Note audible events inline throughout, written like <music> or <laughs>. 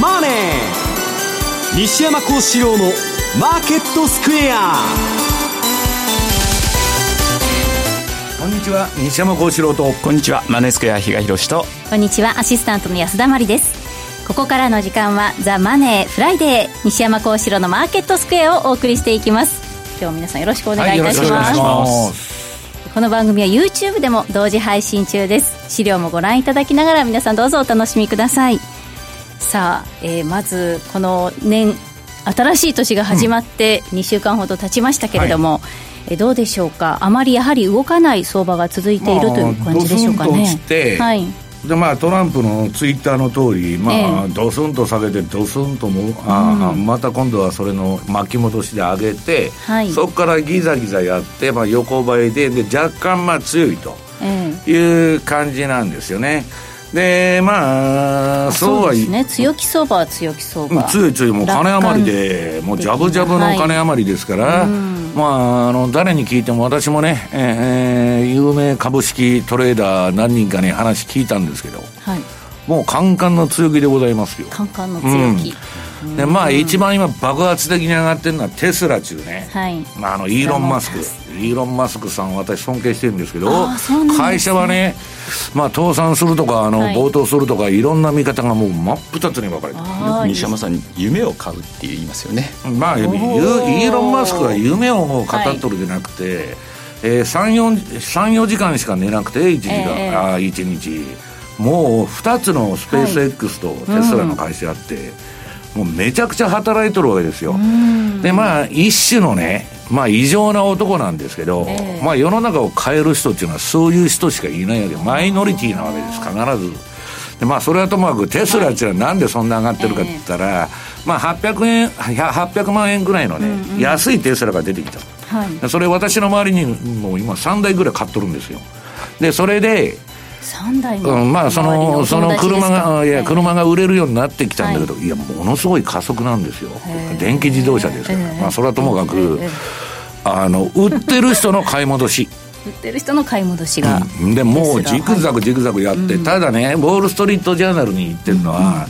マネー」西山孝四郎の「マーケットスクエア」こんにちは。西山孝四郎と。こんにちは。マネースクエア比嘉洋と。こんにちは。アシスタントの安田真理です。ここからの時間はザ・マネーフライデー西山孝四郎のマーケットスクエアをお送りしていきます。今日皆さんよろしくお願いいたします。はい、この番組は YouTube でも同時配信中です。資料もご覧いただきながら皆さんどうぞお楽しみくださいさあ、えー、まずこの年新しい年が始まって2週間ほど経ちましたけれども、はい、えどうでしょうか？あまりやはり動かない相場が続いているという感じでしょうかね。はい。でまあ、トランプのツイッターの通り、まあ、えー、ドスンと下げて、ドスンとも、あ、うん、また今度はそれの巻き戻しで上げて、はい、そこからギザギザやって、まあ、横ばいでで若干まあ強いという感じなんですよね。えーでまあそうはですね。強気相場は強気相場。強い強いもう金余りでもうジャブジャブの金余りですから、はい、まああの誰に聞いても私もね、えー、有名株式トレーダー何人かに話聞いたんですけど、はい、もうカンカンの強気でございますよ。カンカンの強気、うん、でまあ一番今爆発的に上がってるのはテスラ中ね、はい、まあ、あのイーロン・マスク。イーロン・マスクさん私尊敬してるんですけど、ね、会社はね、まあ、倒産するとかあの、はい、暴騰するとかいろんな見方がもう真っ二つに分かれてる。西山さん夢を買うって言いますよね。まあイーロン・マスクは夢を語っとるじゃなくて、はい、えー、34時間しか寝なくて1時間、えー、あ1日。もう2つのスペース X とテスラの会社あって、はいうん、もうめちゃくちゃ働いとるわけですよ。でまあ一種のねまあ異常な男なんですけど、えー、まあ世の中を変える人っていうのはそういう人しかいないわけ。マイノリティなわけです必ず。でまあそれはともかくテスラっていうのはなんでそんな上がってるかって言ったら、まあ800円800万円ぐらいのね、うんうん、安いテスラが出てきた、はい、それ私の周りにもう今3台ぐらい買っとるんですよ。でそれで3台も、うん、まあそのその車がいや車が売れるようになってきたんだけど、はい、いやものすごい加速なんですよ。電気自動車ですから、まあそれはともかく、あの売ってる人の買い戻し。売ってる人の買い戻しが、うん、でもうジグザグジグザグやって、ただねウォール・ストリート・ジャーナルに言ってるのは、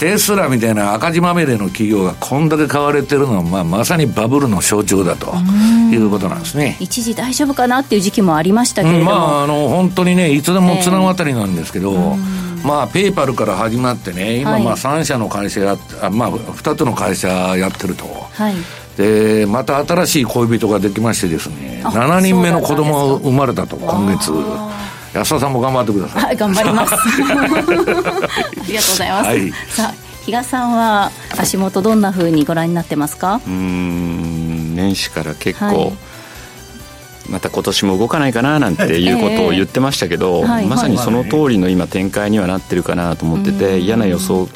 テスラみたいな赤字まみれの企業がこんだけ買われてるのは、まあ、まさにバブルの象徴だということなんですね。一時大丈夫かなっていう時期もありましたけれども、うん、まあ、あの本当にねいつでも綱渡りなんですけど、えー、まあペイパルから始まってね今まあ3社の会社やあまあ2つの会社やってると、はい、でまた新しい恋人ができましてですね7人目の子供が生まれたと今月安田さんも頑張ってください。はい、頑張ります。<laughs> ありがとうございます。はい、さあ、比嘉さんは足元どんなふうにご覧になってますか？うん、年始から結構、はい、また今年も動かないかななんていうことを言ってましたけど、えー、まさにその通りの今展開にはなってるかなと思ってて、嫌な予想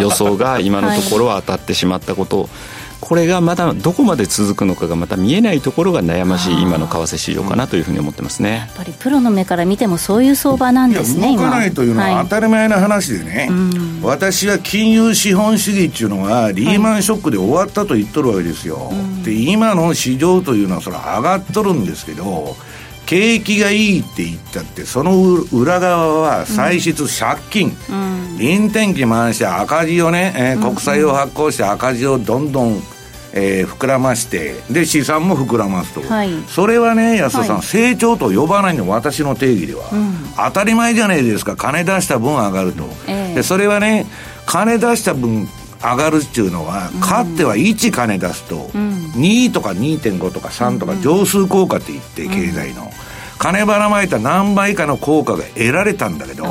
予想が今のところは当たってしまったことこれがまだどこまで続くのかがまた見えないところが悩ましい今の為替市場かなというふうに思ってますね。やっぱりプロの目から見てもそういう相場なんですね動かないというのは当たり前な話でね、はい、私は金融資本主義っていうのはリーマンショックで終わったと言っとるわけですよ、はい、で今の市場というのはそれ上がっとるんですけど景気がいいって言ったってその裏側は歳出借金、うん、臨転機回して赤字をね、えー、国債を発行して赤字をどんどんえー、膨らましてで資産も膨らますと、はい、それはね安田さん、はい、成長と呼ばないの私の定義では、うん、当たり前じゃないですか。金出した分上がると、えー、でそれはね金出した分上がるっていうのは、うん、かっては1金出すと、うん、2とか2.5とか3とか乗数効果って言って、経済の。金ばらまいた何倍かの効果が得られたんだけど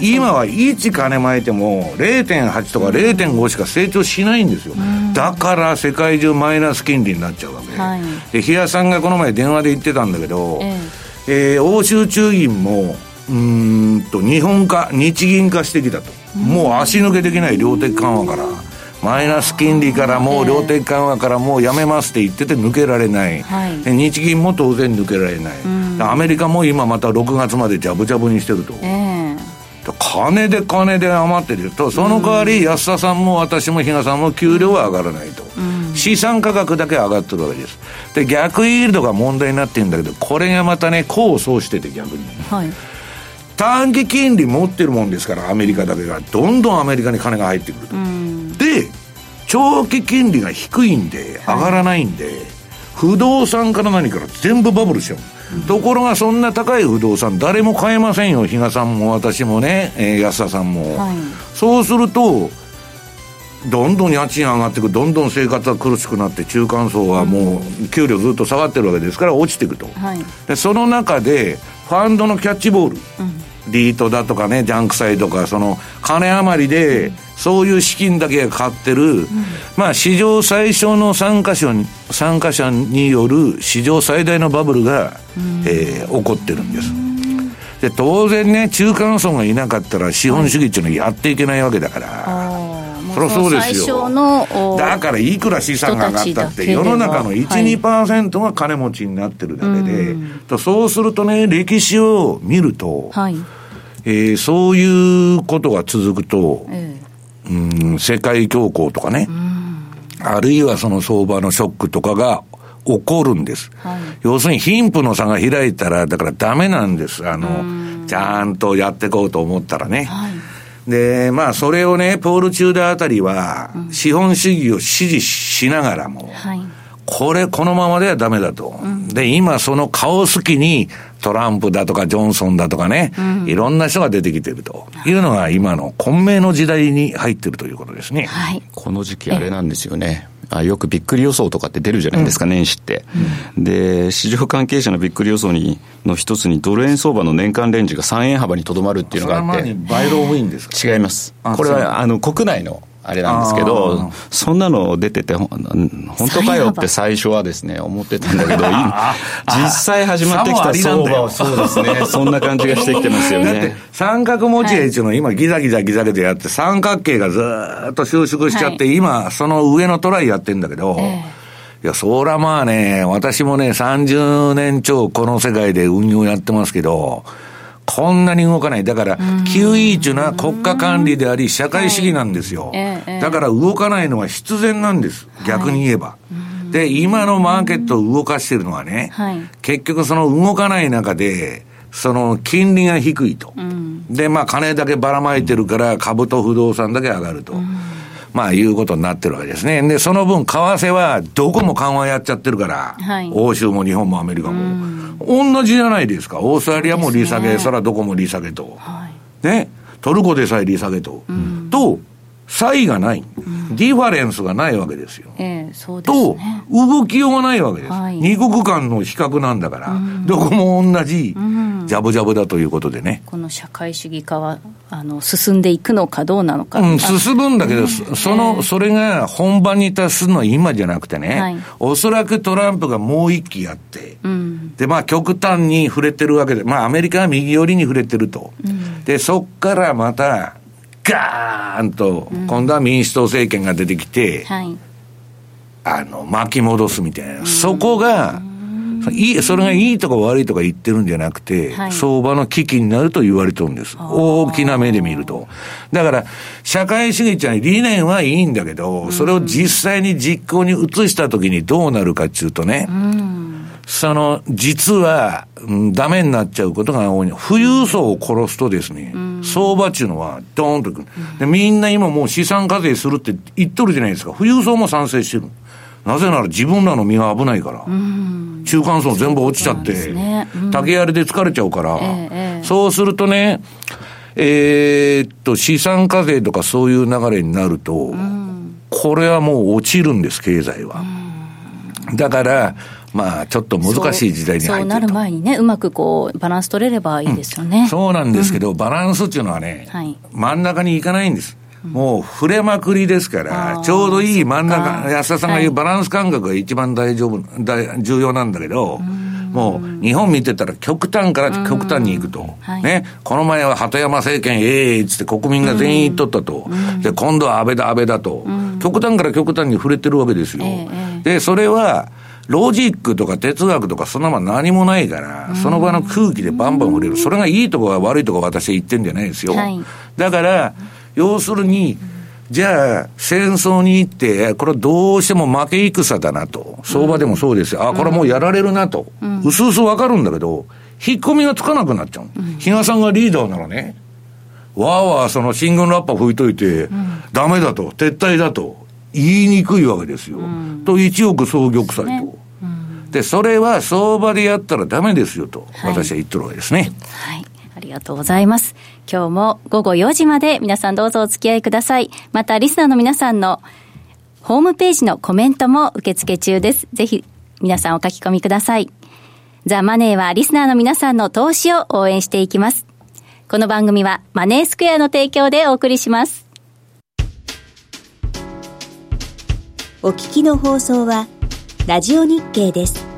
今は1金まいても0.8とか0.5しか成長しないんですよ、だから世界中マイナス金利になっちゃうわけ。で、はい、で日野さんがこの前電話で言ってたんだけど、ええ。ー、欧州中銀もうんと日本化日銀化してきたと、もう足抜けできない量的緩和からマイナス金利からもう量的緩和からもうやめますって言ってて抜けられない、はい、日銀も当然抜けられない、うん、アメリカも今また6月までジャブジャブにしてると、えー、金で金で余ってるとその代わり安田さんも私も比嘉さんも給料は上がらないと、うん、資産価格だけ上がってるわけです。で逆イールドが問題になってるんだけどこれがまたね功を奏してて逆に、はい。短期金利持ってるもんですから、アメリカだけが。どんどんアメリカに金が入ってくると。で、長期金利が低いんで、上がらないんで、はい、不動産から何から全部バブルしちゃう。ところがそんな高い不動産誰も買えませんよ。比嘉さんも私もね、えー、安田さんも、はい、そうするとどんどん家賃上がっていくどんどん生活が苦しくなって中間層はもう給料ずっと下がってるわけですから落ちていくと、はい、でその中でファンドのキャッチボール、うんリートだとかね、ジャンク債とか、その、金余りで、そういう資金だけが買ってる、うん、まあ、史上最小の参加者に、参加者による史上最大のバブルが、うん、えー、起こってるんです。で、当然ね、中間層がいなかったら、資本主義っていうのはやっていけないわけだから。そりゃそうですよ。だからいくら資産が上がったって、世の中の1、はい、2%が金持ちになってるだけで、うそうするとね、歴史を見ると、はいえー、そういうことが続くと、えー、うん、世界恐慌とかね、あるいはその相場のショックとかが起こるんです。はい、要するに貧富の差が開いたら、だからダメなんです。あの、ちゃんとやっていこうと思ったらね。はい、で、まあ、それをね、ポール・チューダーあたりは、資本主義を支持しながらも、はいこれ、このままではダメだと。うん、で、今その顔好きにトランプだとかジョンソンだとかね、うん、いろんな人が出てきてるというのが今の混迷の時代に入ってるということですね。はい。この時期あれなんですよね。あよくびっくり予想とかって出るじゃないですか、うん、年始って、うん、で、市場関係者のびっくり予想にの一つに、ドル円相場の年間レンジが3円幅にとどまるっていうのがあって、バイロウィンですか？違います、これはあの国内のあれなんですけど、そんなの出てて、本当かよって最初はですね、思ってたんだけど、<laughs> 実際始まってきた相場はそうですね、そんな感じがしてきてますよね。<laughs> 三角持ち合いっていうのは今ギザギザギザギザやって、三角形がずっと収縮しちゃって、はい、今、その上のトライやってんだけど、えー、いや、そらまあね、私もね、30年超この世界で運用やってますけど、こんなに動かない。だから、QE っていうのは国家管理であり、社会主義なんですよ。だから動かないのは必然なんです。逆に言えば。で、今のマーケットを動かしてるのはね、結局その動かない中で、その金利が低いと。で、まあ金だけばらまいてるから株と不動産だけ上がると。まあ、いうことになってるわけですね。で、その分、為替はどこも緩和やっちゃってるから、はい、欧州も日本もアメリカも。同じじゃないですか。オーストラリアも利下げ、ね、そらどこも利下げと。はい、ね。トルコでさえ利下げと。うん、と、差異がない、うん、ディファレンスがないわけですよ。えー、そうですね、と、動きようがないわけです。はい、二国間の比較なんだから、うん、どこも同じ、ジャブジャブだということでね。この社会主義化は、あの、進んでいくのかどうなのか。うん、進むんだけど、その、えー、それが本番に達するのは今じゃなくてね、はい、おそらくトランプがもう一期やって、うん、で、まあ、極端に触れてるわけで、まあ、アメリカは右寄りに触れてると。で、そっからまた、ガーンと、今度は民主党政権が出てきて、はい、あの、巻き戻すみたいな。そこが、いい、それがいいとか悪いとか言ってるんじゃなくて、はい、相場の危機になると言われてるんです。大きな目で見ると。だから、社会主義ちゃん理念はいいんだけど、それを実際に実行に移したときにどうなるかっていうとね、その、実は、うん、ダメになっちゃうことが多い。富裕層を殺すとですね、相場っていうのはドーンとくる。で、みんな今もう資産課税するって言っとるじゃないですか。富裕層も賛成してる。なぜなら自分らの身が危ないから。中間層全部落ちちゃって、ね竹槍で疲れちゃうから、えそうするとね、えー、っと、資産課税とかそういう流れになると、これはもう落ちるんです、経済は。だから、まあ、ちょっと難しい時代に入ってそうなる前にね、うまくこう、バランス取れればいいですよね。うん、そうなんですけど、うん、バランスっていうのはね、はい、真ん中に行かないんです。もう触れまくりですから、ちょうどいい真ん中、安田さんが言うバランス感覚が一番大丈夫、大重要なんだけど、もう日本見てたら極端から極端に行くと。ね。この前は鳩山政権ええっつって国民が全員言っとったと。で、今度は安倍だ安倍だと。極端から極端に触れてるわけですよ。で、それは、ロジックとか哲学とかそんなもん何もないから、その場の空気でバンバン触れる。それがいいとこは悪いとこ私は言ってんじゃないですよ。はい、だから、要するに、じゃあ、戦争に行って、これはどうしても負け戦だなと。相場でもそうですよ。あ、これもうやられるなと。うすうすわかるんだけど、引っ込みがつかなくなっちゃう。うん、比嘉さんがリーダーならね、わーわーその新軍ラッパ吹いといて、うん、ダメだと、撤退だと、言いにくいわけですよ。うん、と、一億総玉砕と。ねうん、で、それは相場でやったらダメですよと、私は言ってるわけですね。はい。ありがとうございます。今日も午後4時まで皆さんどうぞお付き合いください。また、リスナーの皆さんのホームページのコメントも受付中です。ぜひ、皆さんお書き込みください。ザ・マネーはリスナーの皆さんの投資を応援していきます。この番組はマネースクエアの提供でお送りします。お聞きの放送は、ラジオ日経です。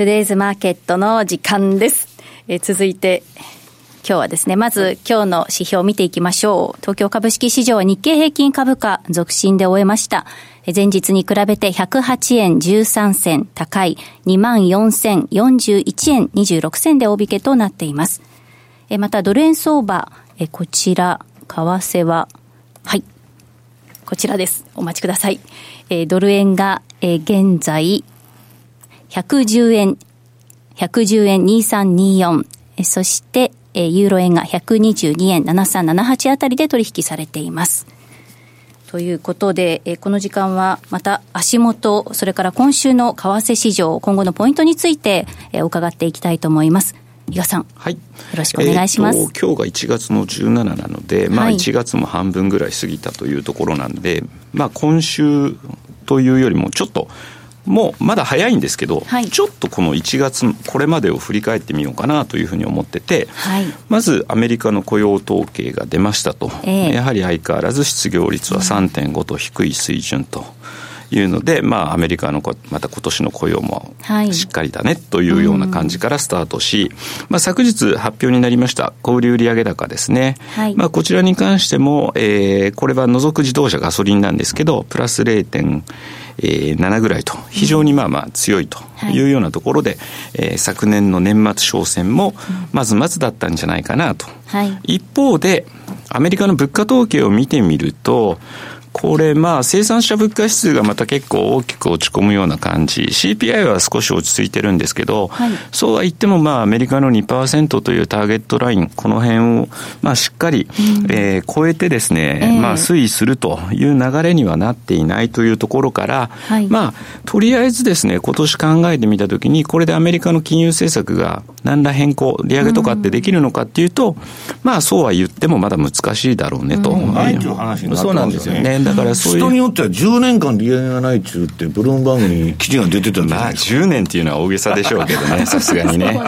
トゥデイズマーケットの時間です。え続いて、今日はですね、まず今日の指標を見ていきましょう。東京株式市場は日経平均株価続伸で終えました。前日に比べて108円13銭高い24,041円26銭で大引けとなっています。またドル円相場、こちら、為替は、はい、こちらです。お待ちください。ドル円が現在110円、110円2324、そして、ユーロ円が122円7378あたりで取引されています。ということで、この時間はまた足元、それから今週の為替市場、今後のポイントについて伺っていきたいと思います。伊賀さん、はい、よろしくお願いします、えー、今日が1月の17なので、まあ、1月も半分ぐらい過ぎたというところなんで、まあ、今週というよりもちょっともうまだ早いんですけど、はい、ちょっとこの1月、これまでを振り返ってみようかなというふうに思ってて、はい、まずアメリカの雇用統計が出ましたと、えー、やはり相変わらず失業率は3.5と低い水準と。いうので、まあ、アメリカのまた今年の雇用もしっかりだねというような感じからスタートし、まあ、昨日発表になりました小売売上高ですね、はい、まあ、こちらに関しても、えー、これは除く自動車ガソリンなんですけどプラス0.5えー、7ぐらいと、非常にまあまあ強いとい。うようなところで、はい、えー、昨年の年末商戦もまずまずだったんじゃないかなと。はい、一方で、アメリカの物価統計を見てみると、これ、まあ、生産者物価指数がまた結構大きく落ち込むような感じ。CPI は少し落ち着いてるんですけど、はい、そうは言っても、まあ、アメリカの2%というターゲットライン、この辺を、まあ、しっかり、うん、えー、超えてですね、えー、まあ、推移するという流れにはなっていないというところから、はい、まあ、とりあえずですね、今年考えてみたときに、これでアメリカの金融政策が何ら変更、利上げとかってできるのかっていうと、うん、まあ、そうは言ってもまだ難しいだろうねと。うん、そうなんですよね。だからそういう。人によっては10年間利上げがないっちゅうって、ブルームバーグに記事が出てたんまあ、10年っていうのは大げさでしょうけどね、<laughs> さすがにね。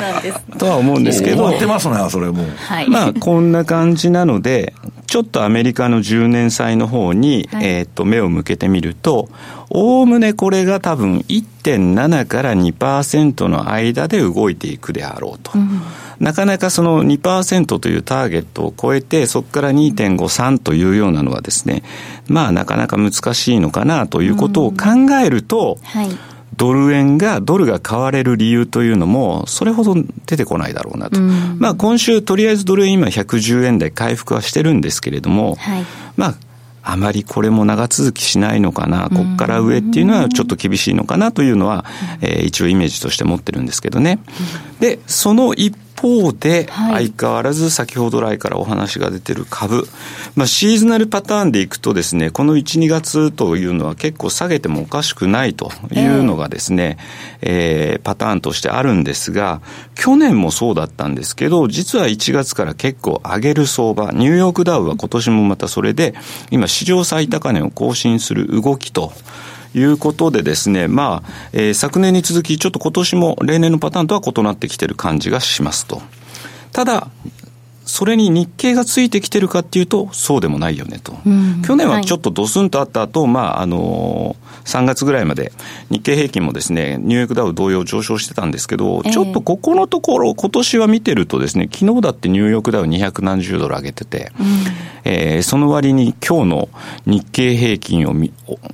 とは思うんですけど。終わってますね、それもう。はい、まあ、こんな感じなので、ちょっとアメリカの10年債の方に、はい、えっと、目を向けてみると、おおむねこれが多分1.7から2%の間で動いていくであろうと。うん。なかなかその2%というターゲットを超えて、そこから2.53というようなのはですね、まあなかなか難しいのかなということを考えると、はい、ドル円が、ドルが買われる理由というのも、それほど出てこないだろうなと。まあ今週、とりあえずドル円今110円台回復はしてるんですけれども、はい、まああまりこれも長続きしないのかな、こっから上っていうのはちょっと厳しいのかなというのは、えー、一応イメージとして持ってるんですけどね。で、その一方で、相変わらず先ほど来からお話が出てる株、まあ、シーズナルパターンでいくとですね、この1、2月というのは結構下げてもおかしくないというのがですね、えー、えー、パターンとしてあるんですが、去年もそうだったんですけど、実は1月から結構上げる相場、ニューヨークダウは今年もまたそれで、今史上最高値を更新する動きと、いうことでですね、まあ、えー、昨年に続き、ちょっと今年も例年のパターンとは異なってきてる感じがしますと。ただ、それに日経がついてきてるかっていうと、そうでもないよねと。うん、去年はちょっとドスンとあった後、はい、まあ、あの3月ぐらいまで日経平均もですね、ニューヨークダウ同様上昇してたんですけど、えー、ちょっとここのところ、今年は見てるとですね、昨日だってニューヨークダウ2何十ドル上げてて、うん、えー、その割に今日の日経平均を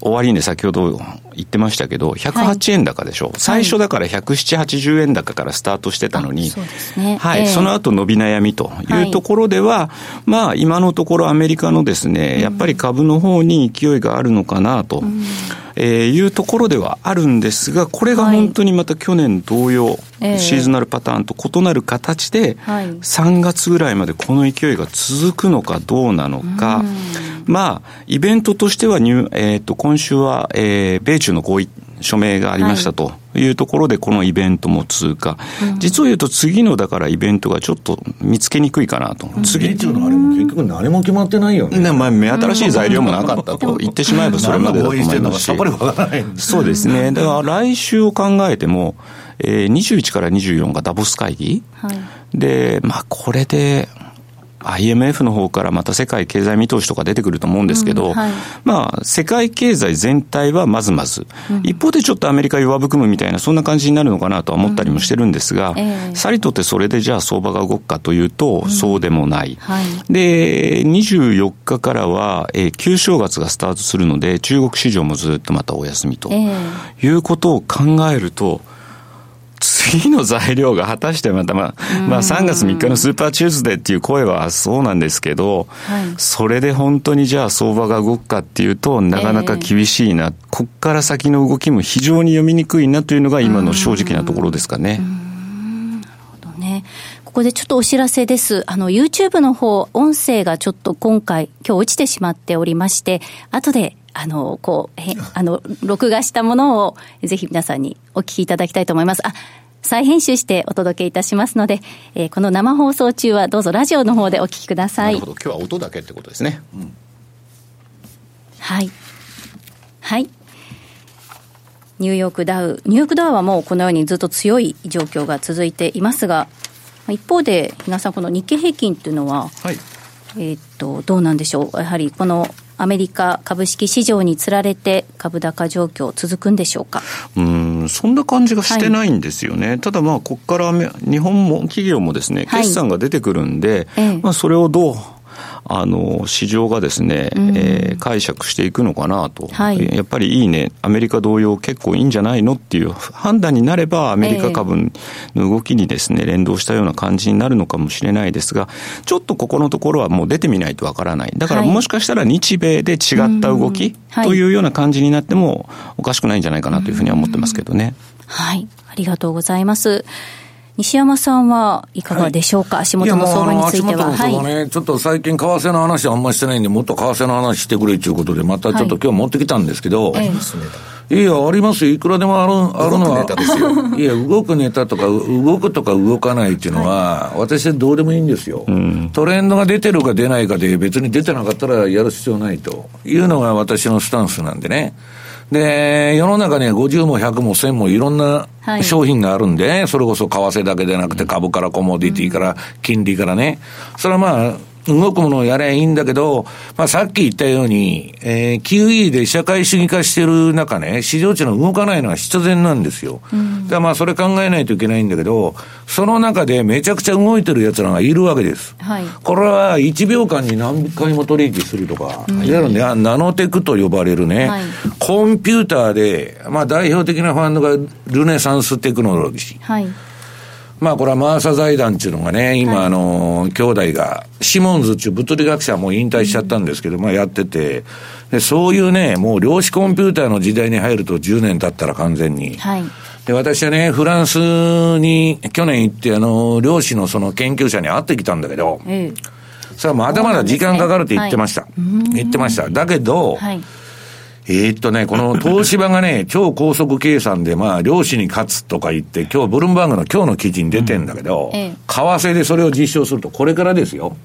終わりに先ほど言ってましたけど、108円高でしょ、はい、最初だから107、80円高からスタートしてたのに、はい、その後伸び悩みというところでは、はい、まあ、今のところアメリカのですね、やっぱり株の方に勢いがあるのかなと。うん。えー、いうところではあるんですが、これが本当にまた去年同様、はい、シーズナルパターンと異なる形で、3月ぐらいまでこの勢いが続くのかどうなのか、まあ、イベントとしてはニュ、えーと、今週は、えー、米中の合意、署名がありましたと。はいいうところでこのイベントも通過、うん、実を言うと次のだからイベントがちょっと見つけにくいかなと、うん、次。中のあれも結局何も決まってないよね、ねまあ、目新しい材料もなかったと言ってしまえばそれまでだと思いますし。そうですね。だから来週を考えても、えー、21から24がダボス会議、はい、でまあこれで IMF の方からまた世界経済見通しとか出てくると思うんですけど、うんはい、まあ、世界経済全体はまずまず、うん、一方でちょっとアメリカ弱含むみたいな、そんな感じになるのかなとは思ったりもしてるんですが、うんえ。ー、さりとてそれでじゃあ相場が動くかというと、そうでもない。はい、で、24日からは、えー、旧正月がスタートするので、中国市場もずっとまたお休みと、えー、いうことを考えると、次の材料が果たしてまた、まあ、まあ3月3日のスーパーチューズデーっていう声はそうなんですけど、はい、それで本当にじゃあ相場が動くかっていうと、なかなか厳しいな、えー、こっから先の動きも非常に読みにくいなというのが今の正直なところですかね。なるほどね。ここでちょっとお知らせです。あの、YouTube の方、音声がちょっと今回、今日落ちてしまっておりまして、後であの、こう、あの、録画したものを、ぜひ皆さんにお聞きいただきたいと思います。あ、再編集してお届けいたしますので、えー、この生放送中はどうぞラジオの方でお聞きください。なるほど。今日は音だけってことですね。うん、はい。はい。ニューヨークダウ。ニューヨークダウはもうこのようにずっと強い状況が続いていますが、一方で、皆さんこの日経平均っていうのは、はい、えっと、どうなんでしょう。やはりこのアメリカ株式市場につられて株高状況続くんでしょうか？うんそんな感じがしてないんですよね、はい、ただまあここから日本も企業もですね決算が出てくるんで、はい、まあ、それをどうあの市場がですね、うん、えー、解釈していくのかなと、はい、やっぱりいいね、アメリカ同様、結構いいんじゃないのっていう判断になれば、アメリカ株の動きにですね、連動したような感じになるのかもしれないですが、ちょっとここのところはもう出てみないとわからない、だからもしかしたら日米で違った動きというような感じになってもおかしくないんじゃないかなというふうには思ってますけどね。はい、ありがとうございます。西山さんはいかがでしょうか、はい、足元の相場については。はい、ね、ちょっと最近為替の話あんましてないんで、もっと為替の話してくれということで、またちょっと今日持ってきたんですけど、はい、いや、ありますよ。いくらでもある、あるのは。<laughs> いや、動くネタとか、動くとか動かないっていうのは、はい、私はどうでもいいんですよ、うん、トレンドが出てるか出ないかで、別に出てなかったらやる必要ないというのが私のスタンスなんでね。で、世の中には50も100も1000もいろんな商品があるんで、それこそ為替だけでなくて株からコモディティから金利からね。それはまあ、動くものをやればいいんだけど、まあさっき言ったように、えー、QE で社会主義化してる中ね、市場値の動かないのは必然なんですよ。うん、だからまあそれ考えないといけないんだけど、その中でめちゃくちゃ動いてる奴らがいるわけです。はい、これは1秒間に何回も取引するとか、うん、いわゆるね、ナノテクと呼ばれるね、はい、コンピューターで、まあ代表的なファンドがルネサンステクノロジー。はいまあこれはマーサ財団っていうのがね、今、はい、あの、兄弟が、シモンズっていう物理学者はもう引退しちゃったんですけど、まあやってて、で、そういうね、もう量子コンピューターの時代に入ると10年経ったら完全に。はい。で、私はね、フランスに去年行って、あの、量子のその研究者に会ってきたんだけど、ええ、それはまだまだ時間かかるって言ってました。ねはい、言ってました。だけど、はいえー、っとね、この東芝がね、<laughs> 超高速計算で、まあ、量子に勝つとか言って、今日、ブルームバーグの今日の記事に出てんだけど、為替でそれを実証すると、これからですよ。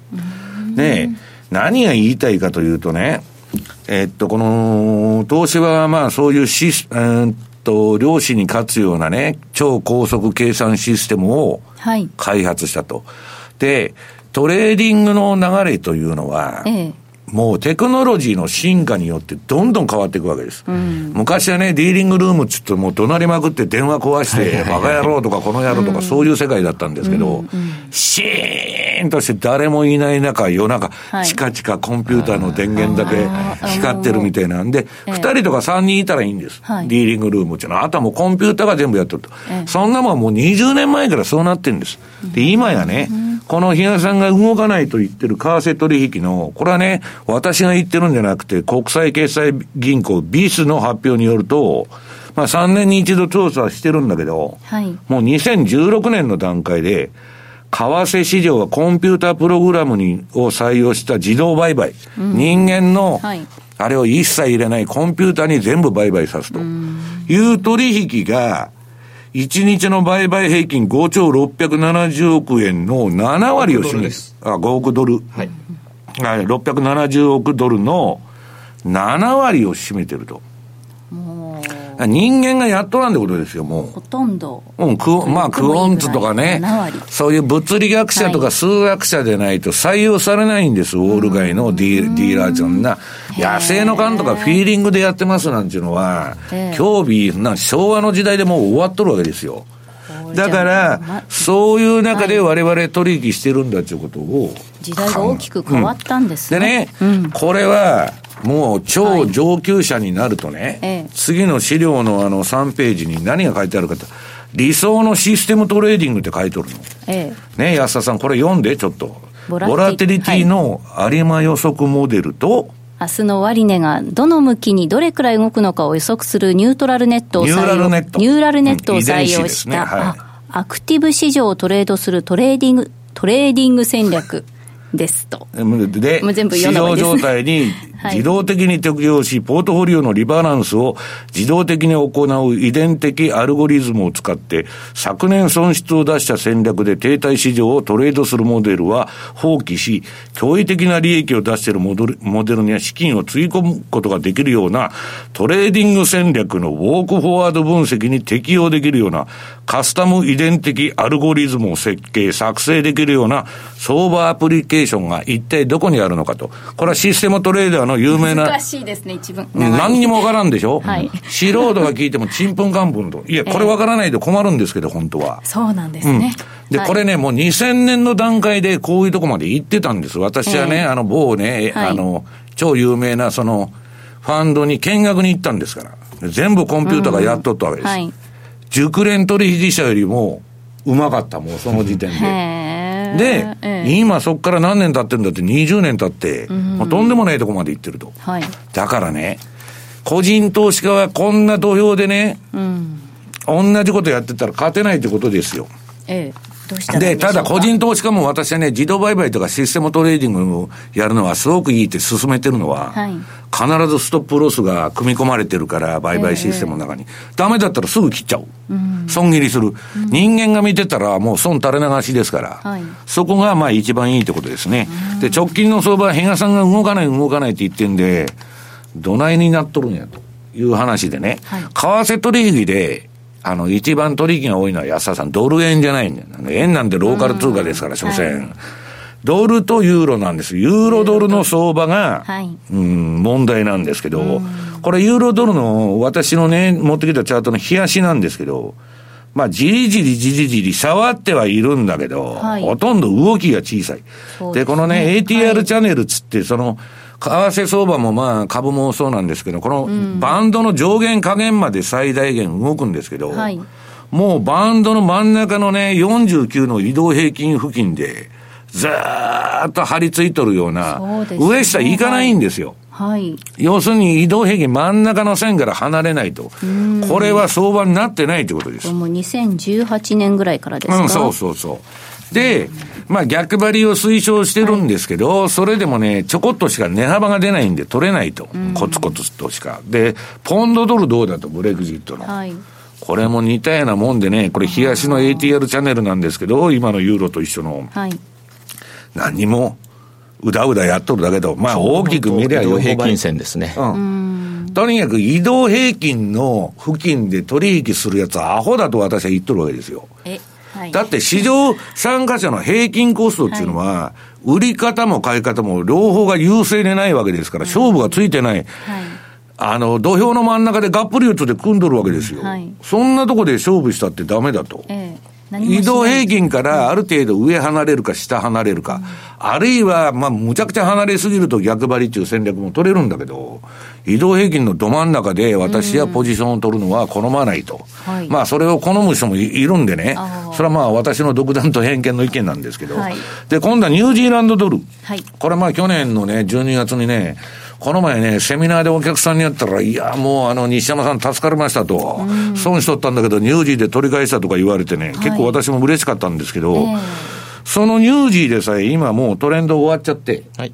ね何が言いたいかというとね、えー、っと、この、東芝はまあ、そういうシス、えー、っと、量子に勝つようなね、超高速計算システムを開発したと。はい、で、トレーディングの流れというのは、ええもうテクノロジーの進化によってどんどん変わっていくわけです。うん、昔はね、ディーリングルームっつってもう怒鳴りまくって電話壊して、バカ野郎とかこの野郎とかそういう世界だったんですけど、シーンとして誰もいない中、夜中、チカチカコンピューターの電源だけ光ってるみたいなんで、二人とか三人いたらいいんです。ディーリングルームっていうのは。あとはもうコンピューターが全部やってると。そんなもんもう20年前からそうなってるんです。で、今やね、この比嘉さんが動かないと言ってる為替取引の、これはね、私が言ってるんじゃなくて、国際決済銀行ビスの発表によると、まあ3年に一度調査してるんだけど、はい、もう2016年の段階で、為替市場はコンピュータープログラムにを採用した自動売買。うん、人間の、あれを一切入れないコンピューターに全部売買さすと。いう取引が、1日の売買平均5兆670億円の7割を占める。あ、5億ドル。はい。670億ドルの7割を占めてると。人間がやっとなんてことですよ、もう。ほとんど。うん、クまあ、クオンツとかね、そういう物理学者とか数学者でないと採用されないんです、ウォール街のディディーラーっていうのは。野生の勘とかフィーリングでやってますなんていうのは、興味な、昭和の時代でもう終わっとるわけですよ。だから、そういう中で我々取引してるんだということを。時代が大きく変わったんですね。でね、これは、もう超上級者になるとね、はい、次の資料のあの3ページに何が書いてあるかと、理想のシステムトレーディングって書いてあるの。ええ、ね、安田さん、これ読んで、ちょっと。ボラティリティの ARIMA 予測モデルと、明日の終値がどの向きにどれくらい動くのかを予測するニュートラルネットを採用ニューラルネット。ニューラルネットを採用した、ね。はい、アクティブ市場をトレードするトレーディングトレーディング戦略ですと。で、市場状態に <laughs> 自動的に適用し、ポートフォリオのリバランスを自動的に行う遺伝的アルゴリズムを使って、昨年損失を出した戦略で停滞市場をトレードするモデルは放棄し、驚異的な利益を出しているモデルモデルには資金をつぎ込むことができるようなトレーディング戦略のウォークフォワード分析に適用できるようなカスタム遺伝的アルゴリズムを設計、作成できるような相場アプリケーションが一体どこにあるのかと。これはシステムトレーダーの有名な。難しいですね、一文。何にもわからんでしょ？はい。素人が聞いてもちんぷんかんぷんと。いや、これわからないと困るんですけど、本当は。そうなんですね。うん、で、これね、もう2000年の段階でこういうとこまで行ってたんです。私はね、あの、某ね、あの、超有名なその、ファンドに見学に行ったんですから。全部コンピューターがやっとったわけです。はい熟練取引者よりもうまかった、もうその時点で。で、ええ、今そこから何年経ってるんだって20年経って、うん、もうとんでもないとこまで行ってると。はい、だからね、個人投資家はこんな土俵でね、うん、同じことやってたら勝てないってことですよ。ええで、ただ個人投資家も私はね、自動売買とかシステムトレーディングをやるのはすごくいいって進めてるのは、はい、必ずストップロスが組み込まれてるから、売買システムの中に。えー、ダメだったらすぐ切っちゃう。うん、損切りする、うん、人間が見てたらもう損垂れ流しですから、はい、そこがまあ一番いいってことですね。うん、で、直近の相場は、比嘉さんが動かない動かないって言ってんで、どないになっとるんやという話でね、はい、為替取引で、あの、一番取引が多いのは安田さん、ドル円じゃないんだよ。円なんてローカル通貨ですから、所詮。はいドルとユーロなんです。ユーロドルの相場が、はい、うん、問題なんですけど、これユーロドルの私のね、持ってきたチャートの冷やしなんですけど、まあ、じりじりじりじり触ってはいるんだけど、はい、ほとんど動きが小さい。で、ね、このね、ATR チャンネルつって、その、為替相場もまあ株もそうなんですけど、このバンドの上限下限まで最大限動くんですけど、はい、もうバンドの真ん中のね、49の移動平均付近で、ずーっと張り付いとるような、うね、上下行かないんですよ。はい。要するに移動平均真ん中の線から離れないと。これは相場になってないということです。もう2018年ぐらいからですか？うん、そうそうそう。で、まあ逆張りを推奨してるんですけど、はい、それでもね、ちょこっとしか値幅が出ないんで取れないと。コツコツとしか。で、ポンドドルどうだと、ブレグジットの。はい。これも似たようなもんでね、これ、冷やしの ATR チャンネルなんですけど、今のユーロと一緒の。はい。何も、うだうだやっとるだけど、まあ大きく見りゃ横平均線ですね。うん。とにかく移動平均の付近で取引するやつはアホだと私は言っとるわけですよ。えはい、だって市場参加者の平均コストっていうのは、売り方も買い方も両方が優勢でないわけですから、勝負がついてない。はい。あの、土俵の真ん中でがっぷり四つで組んどるわけですよ。はい、そんなとこで勝負したってダメだと。ええ。移動平均からある程度上離れるか下離れるか、うん、あるいは、まあ、むちゃくちゃ離れすぎると逆張りっていう戦略も取れるんだけど、移動平均のど真ん中で私はポジションを取るのは好まないと。うん、まあ、それを好む人もいるんでね、それはまあ、私の独断と偏見の意見なんですけど、はい、で、今度はニュージーランドドル。はい、これまあ、去年のね、12月にね、この前ね、セミナーでお客さんにやったら、いや、もうあの、西山さん助かりましたと、損しとったんだけど、ニュージーで取り返したとか言われてね、結構私も嬉しかったんですけど、えー、そのニュージーでさえ今もうトレンド終わっちゃって、はい、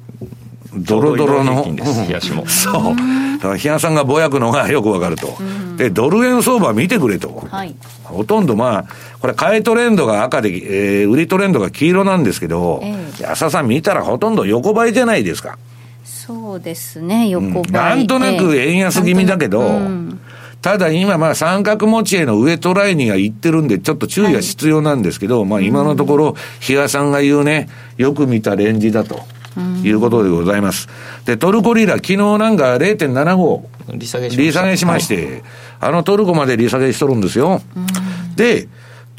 ドロドロの。冷やしも。そう。だから、冷やさんがぼやくのがよくわかると。で、ドル円相場見てくれと。はい、ほとんどまあ、これ買いトレンドが赤で、えー、売りトレンドが黄色なんですけど、えー、安田さん見たらほとんど横ばいじゃないですか。そうですね、横ばい、うん、なんとなく円安気味だけど、うん、ただ今、まあ三角持ちへの上トライには行ってるんで、ちょっと注意は必要なんですけど、はい、まあ今のところ、比嘉さんが言うね、よく見たレンジだと。いうことでございます。で、トルコリラ、昨日なんか0.75、利下げし利下げしまして、はい、あのトルコまで利下げしとるんですよ。で、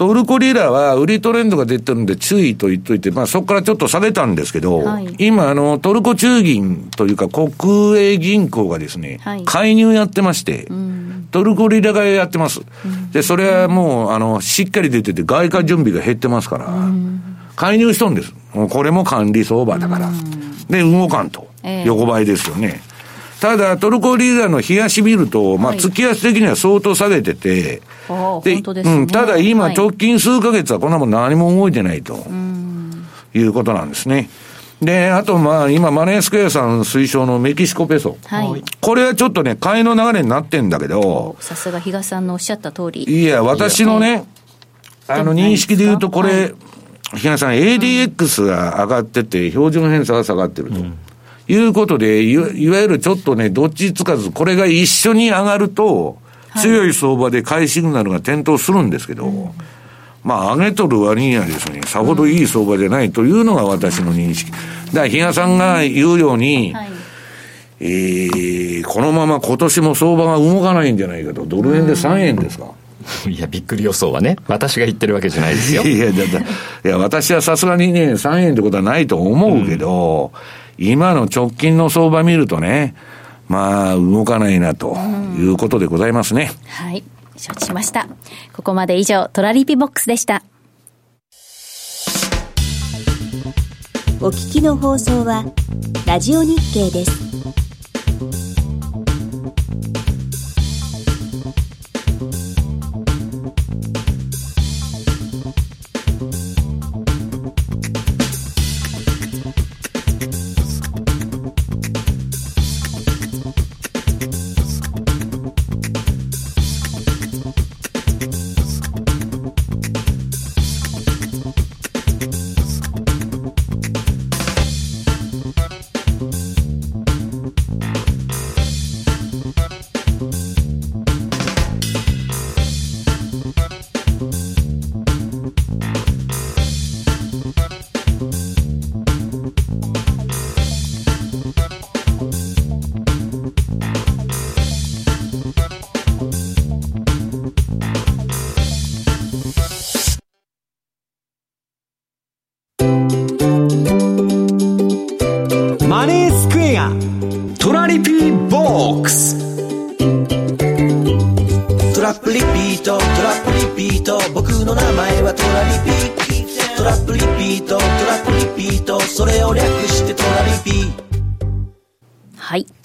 トルコリラは売りトレンドが出てるんで注意と言っといて、まあそこからちょっと下げたんですけど、はい、今あのトルコ中銀というか国営銀行がですね、はい、介入やってまして、うん、トルコリラ買いやってます。うん、で、それはもうあの、しっかり出てて外貨準備が減ってますから、うん、介入しとんです。もうこれも管理相場だから。で、動かんと。横ばいですよね。ただ、トルコリラの冷やし見ると、まあ、月足的には相当下げてて、で、うん、ただ今、直近数ヶ月はこんなもん何も動いてないと、いうことなんですね。で、あと、まあ、今、マネースクエアさん推奨のメキシコペソ。はい。これはちょっとね、買いの流れになってんだけど。さすが比嘉さんのおっしゃった通り。いや、私のね、あの、認識で言うと、これ、比嘉さん、ADX が上がってて、標準偏差が下がってると。うんいうことで、いわゆるちょっとね、どっちつかず、これが一緒に上がると、強い相場で買いシグナルが点灯するんですけど、はい、まあ、上げとる割にはですね、さほどいい相場じゃないというのが私の認識。だから、比嘉さんが言うように、はい、えー、このまま今年も相場が動かないんじゃないかと、ドル円で3円ですか。<laughs> いや、びっくり予想はね、私が言ってるわけじゃないですよ。いや、だいや、私はさすがにね、3円ってことはないと思うけど、うん今の直近の相場見るとね、まあ、動かないなということでございますね。はい。承知しました。ここまで以上、トラリピボックスでした。お聞きの放送は、ラジオ日経です。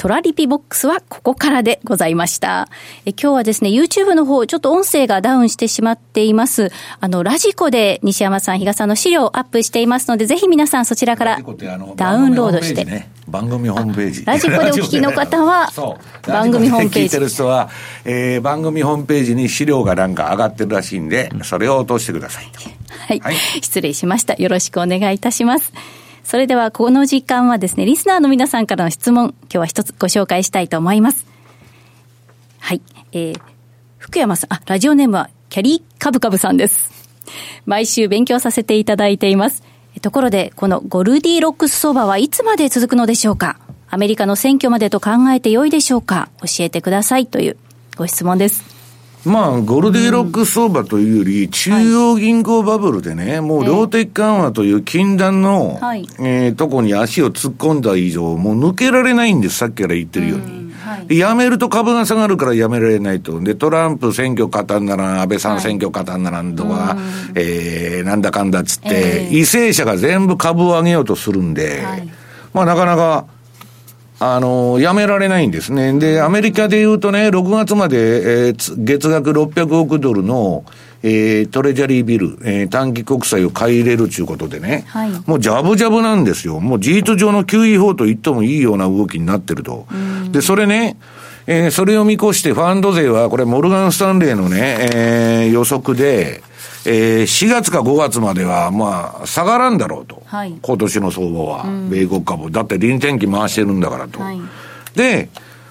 トラリピボックスはここからでございました。え今日はですね、YouTube の方、ちょっと音声がダウンしてしまっています。あの、ラジコで西山さん、比嘉さんの資料をアップしていますので、ぜひ皆さんそちらからダウンロードして。番組ホームページ。ラジコでお聞きの方は、<laughs> 番組ホームページ。聞いてる人は、えー、番組ホームページに資料がなんか上がってるらしいんで、それを落としてください。はい、はい、失礼しました。よろしくお願いいたします。それではこの時間はですね、リスナーの皆さんからの質問、今日は一つご紹介したいと思います。はい。えー、福山さん、あ、ラジオネームはキャリーカブカブさんです。毎週勉強させていただいています。ところで、このゴルディロックス相場はいつまで続くのでしょうか？アメリカの選挙までと考えてよいでしょうか？教えてくださいというご質問です。まあ、ゴルディロック相場というより、中央銀行バブルでね、もう量的緩和という禁断の、はい、えー、とこに足を突っ込んだ以上、もう抜けられないんです、さっきから言ってるように。はい、やめると株が下がるからやめられないと。で、トランプ選挙勝たんなら、安倍さん選挙勝たんならんとか、はい、えー、なんだかんだっつって、えー、為政者が全部株を上げようとするんで、はい、まあなかなか、あの、やめられないんですね。で、アメリカで言うとね、6月まで、えー、月額600億ドルの、えー、トレジャリービル、えー、短期国債を買い入れるということでね、はい、もうジャブジャブなんですよ。もう事実上の QE 法と言ってもいいような動きになってると。で、それね、えー、それを見越してファンド税は、これモルガン・スタンレーのね、えー、予測で、えー、4月か5月までは、まあ、下がらんだろうと。はい、今年の相場は、うん、米国株。だって臨転機回してるんだからと。はい、で、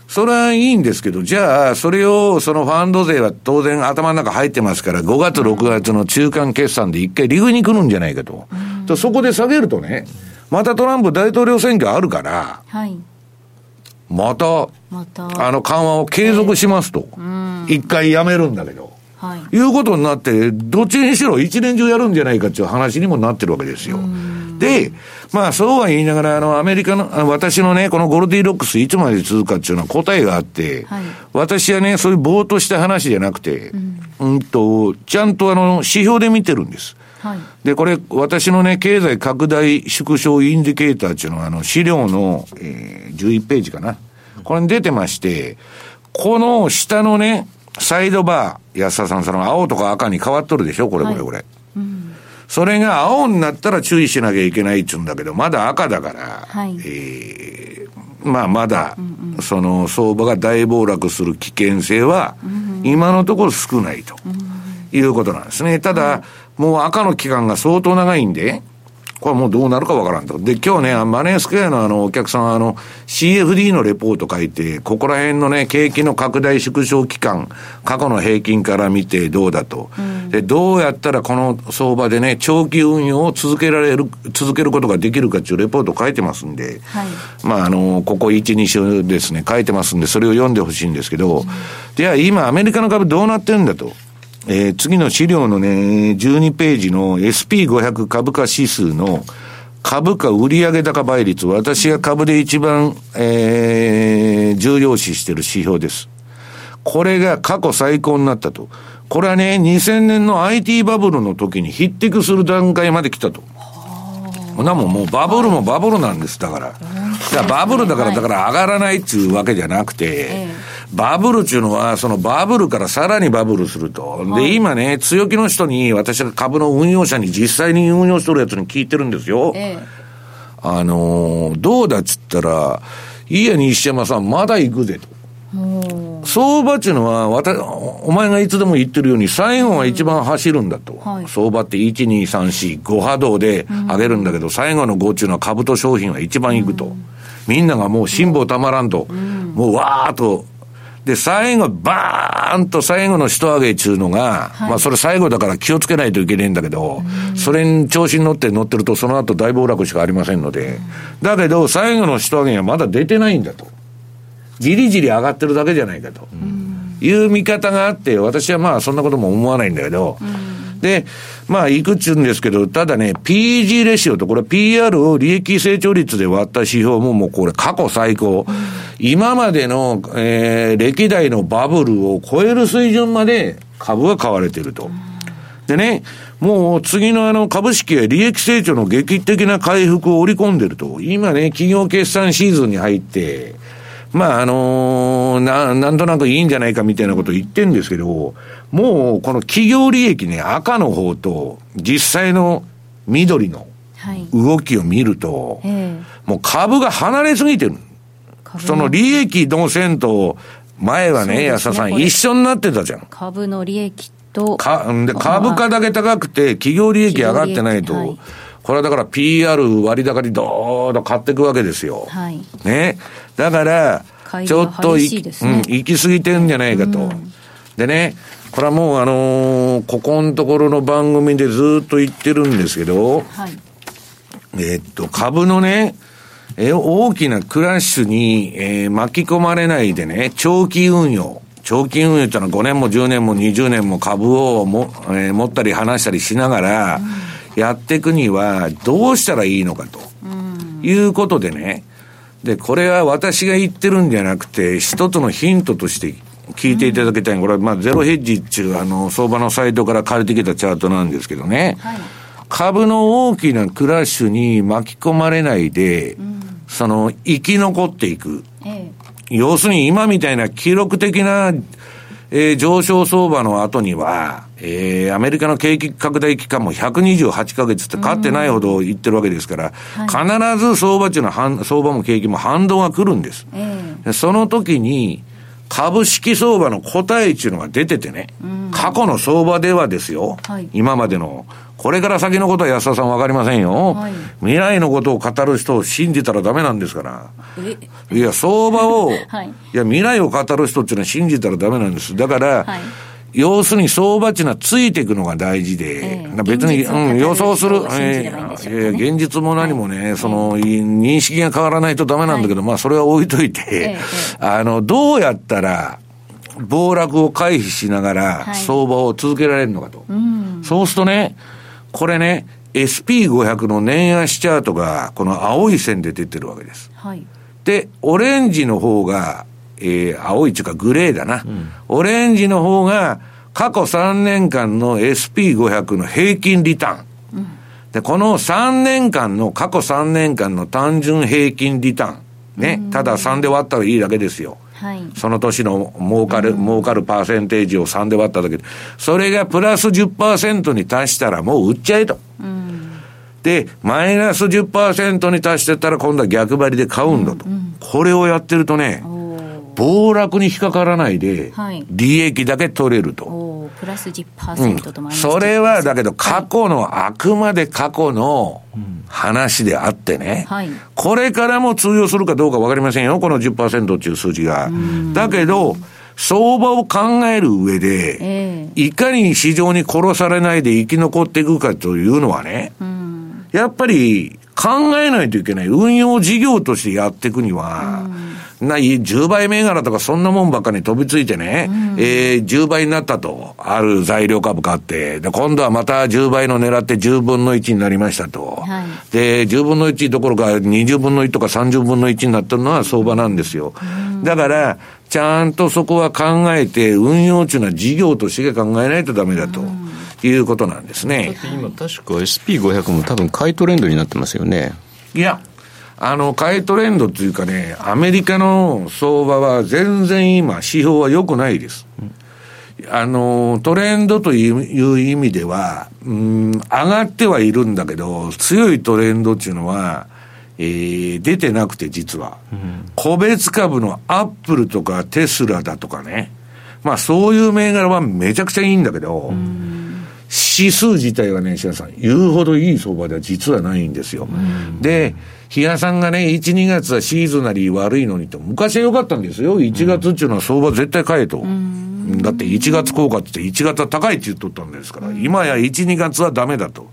それはいいんですけど、じゃあ、それを、そのファンド税は当然頭の中入ってますから、5月、6月の中間決算で一回利食いに来るんじゃないかと。うん、そこで下げるとね、またトランプ大統領選挙あるから、はい、また、またあの緩和を継続しますと。一、えー、回やめるんだけど。はい、いうことになって、どっちにしろ一年中やるんじゃないかっていう話にもなってるわけですよ。で、まあそうは言いながら、あの、アメリカの、私のね、このゴルディロックスいつまで続くかっていうのは答えがあって、はい、私はね、そういうぼーっとした話じゃなくて、うん、うんと、ちゃんとあの、指標で見てるんです。はい、で、これ、私のね、経済拡大縮小インディケーターっていうのは、あの、資料の、えー、11ページかな。これに出てまして、この下のね、サイドバー、安田さん、その青とか赤に変わっとるでしょこれこれこれ。はいうん、それが青になったら注意しなきゃいけないっつうんだけど、まだ赤だから、はい、えー、まあまだ、うんうん、その相場が大暴落する危険性は、今のところ少ないと、いうことなんですね。ただ、もう赤の期間が相当長いんで、これもうどうなるかわからんと。で、今日ね、マネースクエアのあの、お客さんあの、CFD のレポート書いて、ここら辺のね、景気の拡大縮小期間、過去の平均から見てどうだと。うん、で、どうやったらこの相場でね、長期運用を続けられる、続けることができるかっていうレポート書いてますんで、はい、まあ、あの、ここ1、2週ですね、書いてますんで、それを読んでほしいんですけど、うん、では今アメリカの株どうなってるんだと。えー、次の資料のね、12ページの SP500 株価指数の株価売上高倍率、私が株で一番、えー、重要視してる指標です。これが過去最高になったと。これはね、2000年の IT バブルの時に匹敵する段階まで来たと。なもんもうバブルもバブルなんです、だから。だからバブルだから、だから上がらないっていうわけじゃなくて、バブルっていうのは、そのバブルからさらにバブルすると。で、今ね、強気の人に、私が株の運用者に実際に運用しとるやつに聞いてるんですよ。あのどうだっつったら、いや、西山さん、まだ行くぜと。相場っていうのは、お前がいつでも言ってるように、最後が一番走るんだと。はい、相場って1、2、3、4、5波動で上げるんだけど、最後の5っていうのは株と商品が一番いくと。みんながもう辛抱たまらんと、もうわーっと。で、最後、バーンと最後の一上げっちゅうのが、はい、まあそれ最後だから気をつけないといけないんだけど、それに調子に乗って乗ってるとその後大暴落しかありませんので、だけど最後の一上げはまだ出てないんだと。じりじり上がってるだけじゃないかと。いう見方があって、私はまあそんなことも思わないんだけど、で、まあ、いくつんですけど、ただね、PG レシオと、これ PR を利益成長率で割った指標ももうこれ過去最高。今までの、えー、歴代のバブルを超える水準まで株が買われてると。でね、もう次のあの株式や利益成長の劇的な回復を織り込んでると、今ね、企業決算シーズンに入って、まあ、あのー、な、なんとなくいいんじゃないかみたいなことを言ってるんですけど、もうこの企業利益ね、赤の方と、実際の緑の動きを見ると、はい、もう株が離れすぎてる。その利益の線と、前はね、安田さん、一緒になってたじゃん。株の利益と。かで株価だけ高くて、企業利益上がってないと、はい、これはだから PR 割高にどーんと買っていくわけですよ。はい、ね。だから、ちょっとい、ね、うん、行き過ぎてんじゃないかと。うん、でね、これはもうあのー、ここのところの番組でずっと言ってるんですけど、はい、えー、っと、株のね、え大きなクラッシュに、えー、巻き込まれないでね、長期運用。長期運用ってのは5年も10年も20年も株をも、えー、持ったり離したりしながら、やっていくにはどうしたらいいのかと。いうことでね。で、これは私が言ってるんじゃなくて、一つのヒントとして聞いていただきたい。これはまあゼロヘッジっていうあの相場のサイトから借りてきたチャートなんですけどね。はい、株の大きなクラッシュに巻き込まれないで、うんその、生き残っていく。ええ、要するに今みたいな記録的な、えー、上昇相場の後には、えー、アメリカの景気拡大期間も128ヶ月って勝ってないほど言ってるわけですから、必ず相場中の相場も景気も反動が来るんです。え、その時に、株式相場の答えっていうのが出ててね、過去の相場ではですよ、はい、今までのこれから先のことは安田さんわかりませんよ、はい、未来のことを語る人を信じたらダメなんですから。いや、相場を、<laughs> はい、いや、未来を語る人っていうのは信じたらダメなんです。だから、はい要するに相場っていうのはついていくのが大事で、えー、別に、うん、予想する、えー、現実も何もね、その、認識が変わらないとダメなんだけど、まあ、それは置いといて、<laughs> あの、どうやったら、暴落を回避しながら、相場を続けられるのかと。そうするとね、これね、SP500 の年足チャートが、この青い線で出てるわけです。はい、で、オレンジの方が、えー、青いっていうかグレーだな。うん、オレンジの方が、過去3年間の SP500 の平均リターン。うん、で、この3年間の、過去3年間の単純平均リターン。ね。ただ3で割ったらいいだけですよ。はい、その年の儲かる、うん、儲かるパーセンテージを3で割っただけで、それがプラス10%に達したらもう売っちゃえと。うん、で、マイナス10%に達してたら今度は逆張りで買うんだと。うんうん、これをやってるとね、暴落に引っかからないで、利益だけ取れると。プラス10%ともあります、それは、だけど、過去の、はい、あくまで過去の話であってね、はい、これからも通用するかどうかわかりませんよ、この10%っていう数字が。だけど、相場を考える上で、えー、いかに市場に殺されないで生き残っていくかというのはね、やっぱり考えないといけない。運用事業としてやっていくには、な、10倍銘柄とかそんなもんばっかり飛びついてね、うん、えー、10倍になったと、ある材料株買って、で、今度はまた10倍の狙って10分の1になりましたと。はい、で、10分の1どころか20分の1とか30分の1になってるのは相場なんですよ。うん、だから、ちゃんとそこは考えて、運用中の事業として考えないとダメだと。いうことなんですね。今確か SP500 も多分買いトレンドになってますよね。いや、あの、買いトレンドっていうかね、アメリカの相場は全然今、指標は良くないです。あの、トレンドという意味では、うん、上がってはいるんだけど、強いトレンドっていうのは、えー、出てなくて実は、うん、個別株のアップルとかテスラだとかね、まあそういう銘柄はめちゃくちゃいいんだけど、うん指数自体はね、石田さん、言うほどいい相場では実はないんですよ。で、比嘉さんがね、1、2月はシーズナリー悪いのにと、昔は良かったんですよ。1月っていうのは相場絶対買えと。だって1月効果って言って1月は高いって言っとったんですから、今や1、2月はダメだと。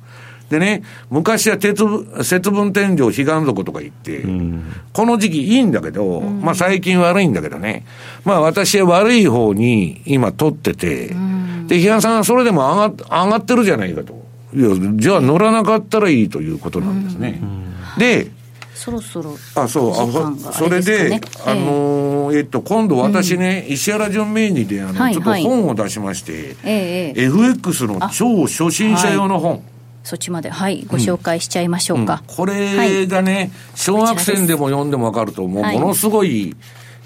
でね、昔は鉄節分天井、彼岸底とか言って、うん、この時期いいんだけど、うん、まあ最近悪いんだけどね、まあ私は悪い方に今取ってて、うん、で、比嘉さんはそれでも上が上がってるじゃないかと。いや、じゃあ乗らなかったらいいということなんですね。で、そろそろあそうあそそれで、あのー、えっと今度私ね、うん、石原純名義であの、ちょっと本を出しまして、ええ、FX の超初心者用の本、そっちまで、はい、ご紹介しちゃいましょうか。うん、これがね、はい、小学生でも読んでもわかると、もう、ものすごい、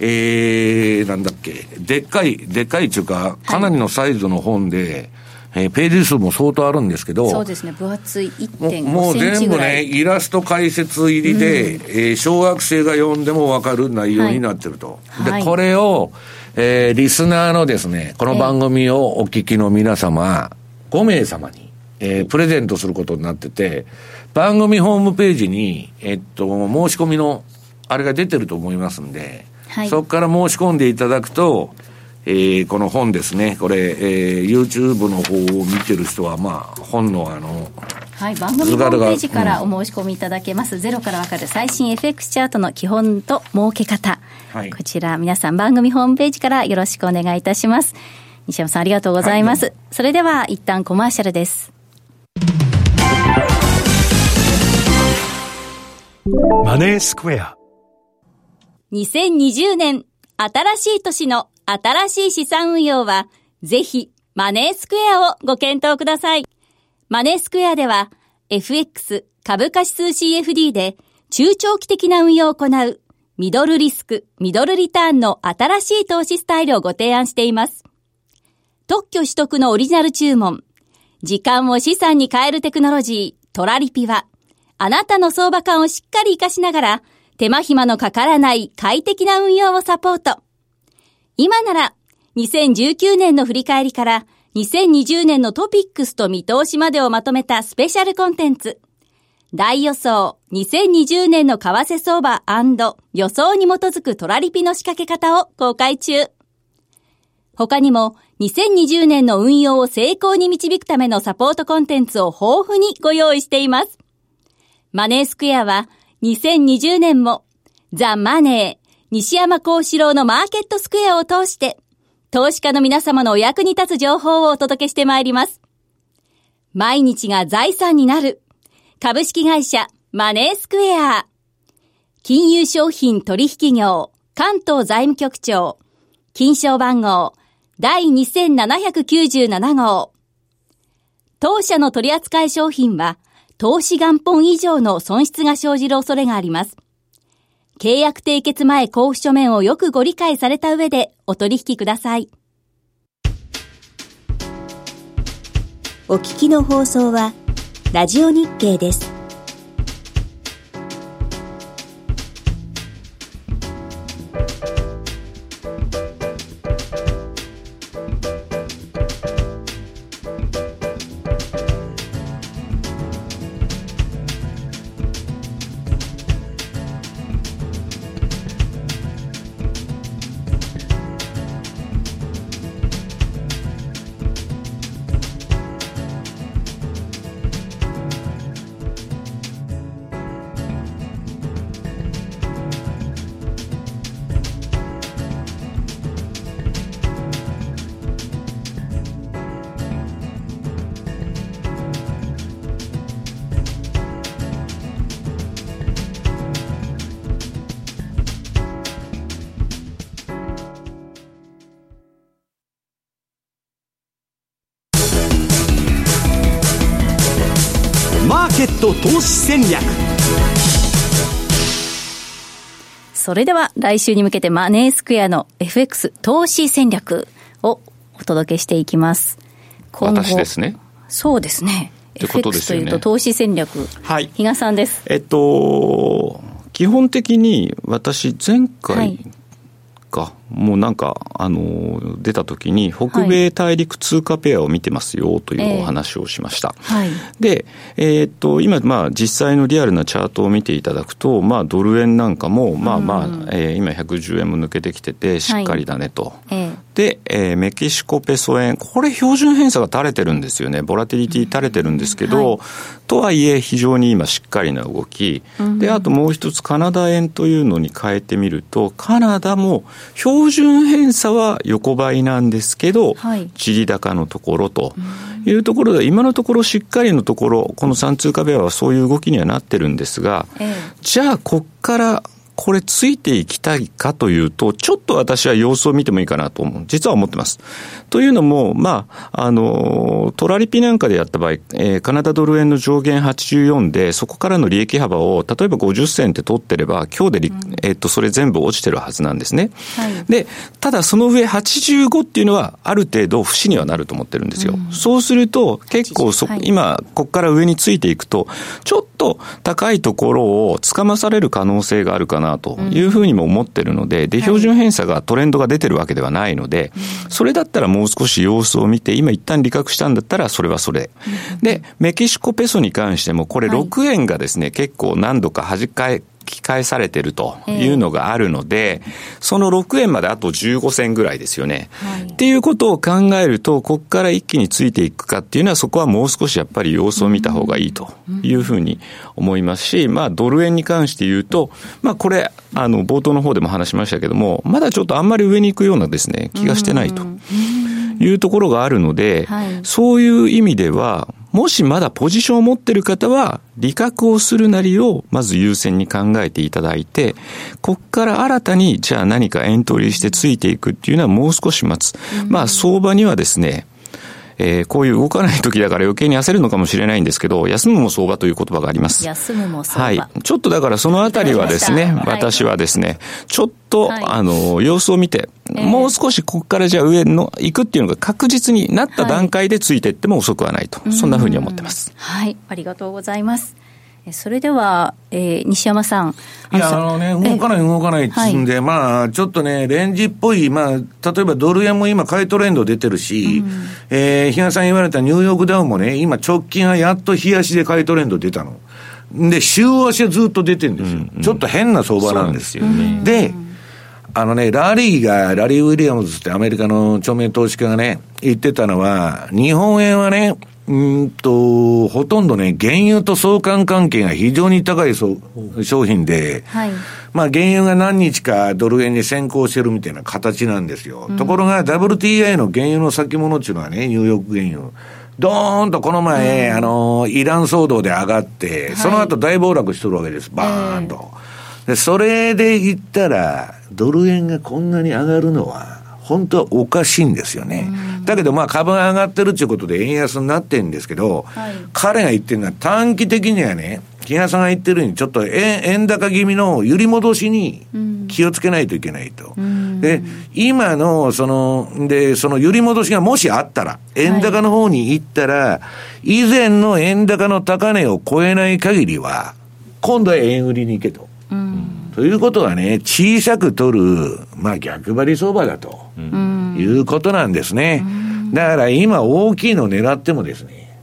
えー、なんだっけ、でっかい、でっかいっていうか、かなりのサイズの本で、えー、ページ数も相当あるんですけど、そうですね、分厚い。1.5センチもう全部ね、イラスト解説入りで、うん、えー、小学生が読んでも分かる内容になってると。はい、で、これを、えー、リスナーのですね、この番組をお聞きの皆様、5名様に、えー、プレゼントすることになってて、番組ホームページに、えっと、申し込みの、あれが出てると思いますんで、はい、そこから申し込んでいただくと、えー、この本ですね、これ、えー、YouTube の方を見てる人は、まあ、本のあの、はい、番組ホームページからお申し込みいただけます。うん、ゼロからわかる最新 FX チャートの基本と儲け方。はい、こちら、皆さん番組ホームページからよろしくお願いいたします。西山さんありがとうございます。はい、それでは、一旦コマーシャルです。マネースクエア2020年、新しい年の新しい資産運用は、ぜひ、マネースクエアをご検討ください。マネースクエアでは、FX 株価指数 CFD で中長期的な運用を行うミドルリスク、ミドルリターンの新しい投資スタイルをご提案しています。特許取得のオリジナル注文、時間を資産に変えるテクノロジー、トラリピは、あなたの相場感をしっかり活かしながら、手間暇のかからない快適な運用をサポート。今なら、2019年の振り返りから、2020年のトピックスと見通しまでをまとめたスペシャルコンテンツ。大予想2020年の為替相場予想に基づくトラリピの仕掛け方を公開中。他にも2020年の運用を成功に導くためのサポートコンテンツを豊富にご用意しています。マネースクエアは2020年もザ・マネー、西山幸四郎のマーケットスクエアを通して、投資家の皆様のお役に立つ情報をお届けしてまいります。毎日が財産になる。株式会社マネースクエア。金融商品取引業関東財務局長。金賞番号第2797号。当社の取扱い商品は投資元本以上の損失が生じる恐れがあります。契約締結前交付書面をよくご理解された上でお取引ください。お聞きの放送は、ラジオ日経です。ト投資戦略。それでは来週に向けてマネースクエアの FX 投資戦略をお届けしていきます。私ですね。そうですね。ということですよね。FX というと投資戦略。はい。比嘉さんです。えっと基本的に私前回、はい。か、もうなんか、あの、出た時に、北米大陸通貨ペアを見てますよというお話をしました。はい、で、えー、っと、今、まあ、実際のリアルなチャートを見ていただくと、まあ、ドル円なんかも、まあまあ、えー、今110円も抜けてきてて、しっかりだねと。はい、で、えー、メキシコペソ円、これ標準偏差が垂れてるんですよね。ボラティリティ垂れてるんですけど、はい、とはいえ非常に今しっかりな動き。で、あともう一つカナダ円というのに変えてみると、カナダも標準偏差は横ばいなんですけど、はい、地利高のところというところで、今のところしっかりのところ、この3通貨ベアはそういう動きにはなってるんですが、ええ、じゃあ、こっからこれついていきたいかというと、ちょっと私は様子を見てもいいかなと思う。実は思ってます。というのも、まあ、あの、トラリピなんかでやった場合、えー、カナダドル円の上限84で、そこからの利益幅を、例えば50銭って取ってれば、今日で、うん、えっ、と、それ全部落ちてるはずなんですね。はい、で、ただその上85っていうのは、ある程度節にはなると思ってるんですよ。うん、そうすると、結構そ、はい、今、ここから上についていくと、ちょっと高いところをつかまされる可能性があるかななというふうにも思ってるので、で、標準偏差がトレンドが出てるわけではないので、それだったらもう少し様子を見て、今一旦利確したんだったらそれはそれ。で、メキシコペソに関しても、これ6円がですね、結構何度か弾かえ、き返されてるというのがあるので、えー、その6円まであと15銭ぐらいですよね。はい、っていうことを考えると、ここから一気についていくかっていうのは、そこはもう少しやっぱり様子を見た方がいいというふうに思いますし、まあ、ドル円に関して言うと、まあ、これ、あの、冒頭の方でも話しましたけども、まだちょっとあんまり上に行くようなですね、気がしてないと。いうところがあるので、はい、そういう意味では、もしまだポジションを持ってる方は、利確をするなりをまず優先に考えていただいて、こっから新たにじゃあ何かエントリーしてついていくっていうのはもう少し待つ。まあ相場にはですね、えー、こういう動かない時だから余計に焦るのかもしれないんですけど、休むも相場という言葉があります。休むも相場。はい。ちょっとだからそのあたりはですね、私はですね、ちょっと、はい、あの、様子を見て、えー、もう少しここからじゃあ上の行くっていうのが確実になった段階でついていっても遅くはないと、はい、そんなふうに思ってます。はい。ありがとうございます。それでは、えー、西山さん。いや、あのね、動かない動かないっつんで、はい、まあ、ちょっとね、レンジっぽい、まあ、例えばドル円も今、買いトレンド出てるし、うん、えー、比嘉さん言われたニューヨークダウンもね、今、直近はやっと冷やしで買いトレンド出たの。で、週足はずっと出てるんですよ。うんうん、ちょっと変な相場なんですよ。で、あのね、ラリーが、ラリー・ウィリアムズってアメリカの著名投資家がね、言ってたのは、日本円はね、うんと、ほとんどね、原油と相関関係が非常に高い商品で、はい、まあ原油が何日かドル円に先行してるみたいな形なんですよ。うん、ところが WTI の原油の先物っていうのはね、ニューヨーク原油。ドーンとこの前、うん、あの、イラン騒動で上がって、はい、その後大暴落しとるわけです。バーンと。で、それで言ったら、ドル円がこんなに上がるのは、本当はおかしいんですよね。だけどまあ株が上がってるっていうことで円安になってるんですけど、はい、彼が言ってるのは短期的にはね、木屋さんが言ってるように、ちょっと円円高気味の揺り戻しに気をつけないといけないと。うん、で、今の、その、で、その揺り戻しがもしあったら、円高の方に行ったら、はい、以前の円高の高値を超えない限りは、今度は円売りに行けと。うんということはね、小さく取る、まあ逆張り相場だと、いうことなんですね。だから今大きいのを狙ってもですね、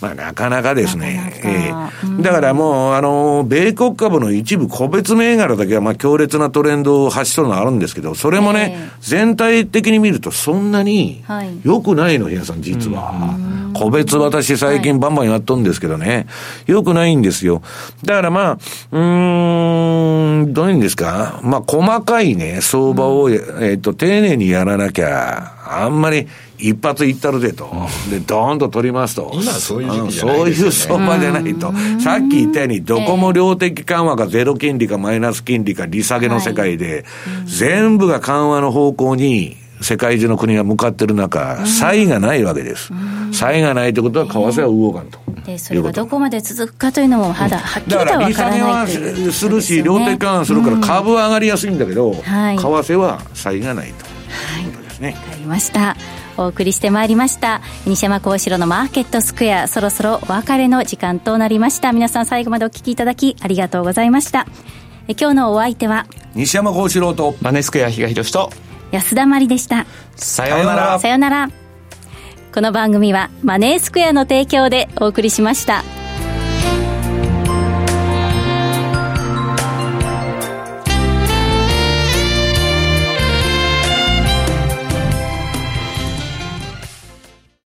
まあ、なかなかですね。ええ。だからもう、あの、米国株の一部個別銘柄だけは、まあ、強烈なトレンドを発しそうなのあるんですけど、それもね、えー、全体的に見るとそんなに良くないの、皆さん、実は。個別私最近バンバンやっとんですけどね、良くないんですよ。だからまあ、うーん、どういうんですか？まあ、細かいね、相場を、えっ、ー、と、丁寧にやらなきゃ、あんまり、一発いったるでと。で、ドーンと取りますと。今そういう時期じゃない、ね、そういう相場じゃないと。さっき言ったように、どこも量的緩和がゼロ金利かマイナス金利か利下げの世界で、全部が緩和の方向に、世界中の国が向かってる中、差異がないわけです。差異がないということは、為替は動かんと。で、それがどこまで続くかというのも、まだはっきりとは分からない、だから、利下げはするし、量的緩和するから株は上がりやすいんだけど、為替は差異がないと。いうことですね。わかりました。お送りしてまいりました。西山幸四郎のマーケットスクエアそろそろお別れの時間となりました。皆さん最後までお聞きいただきありがとうございました。え今日のお相手は？西山幸四郎と。マネースクエア比嘉宏と安田真理でした。さようなら。さようなら。この番組はマネースクエアの提供でお送りしました。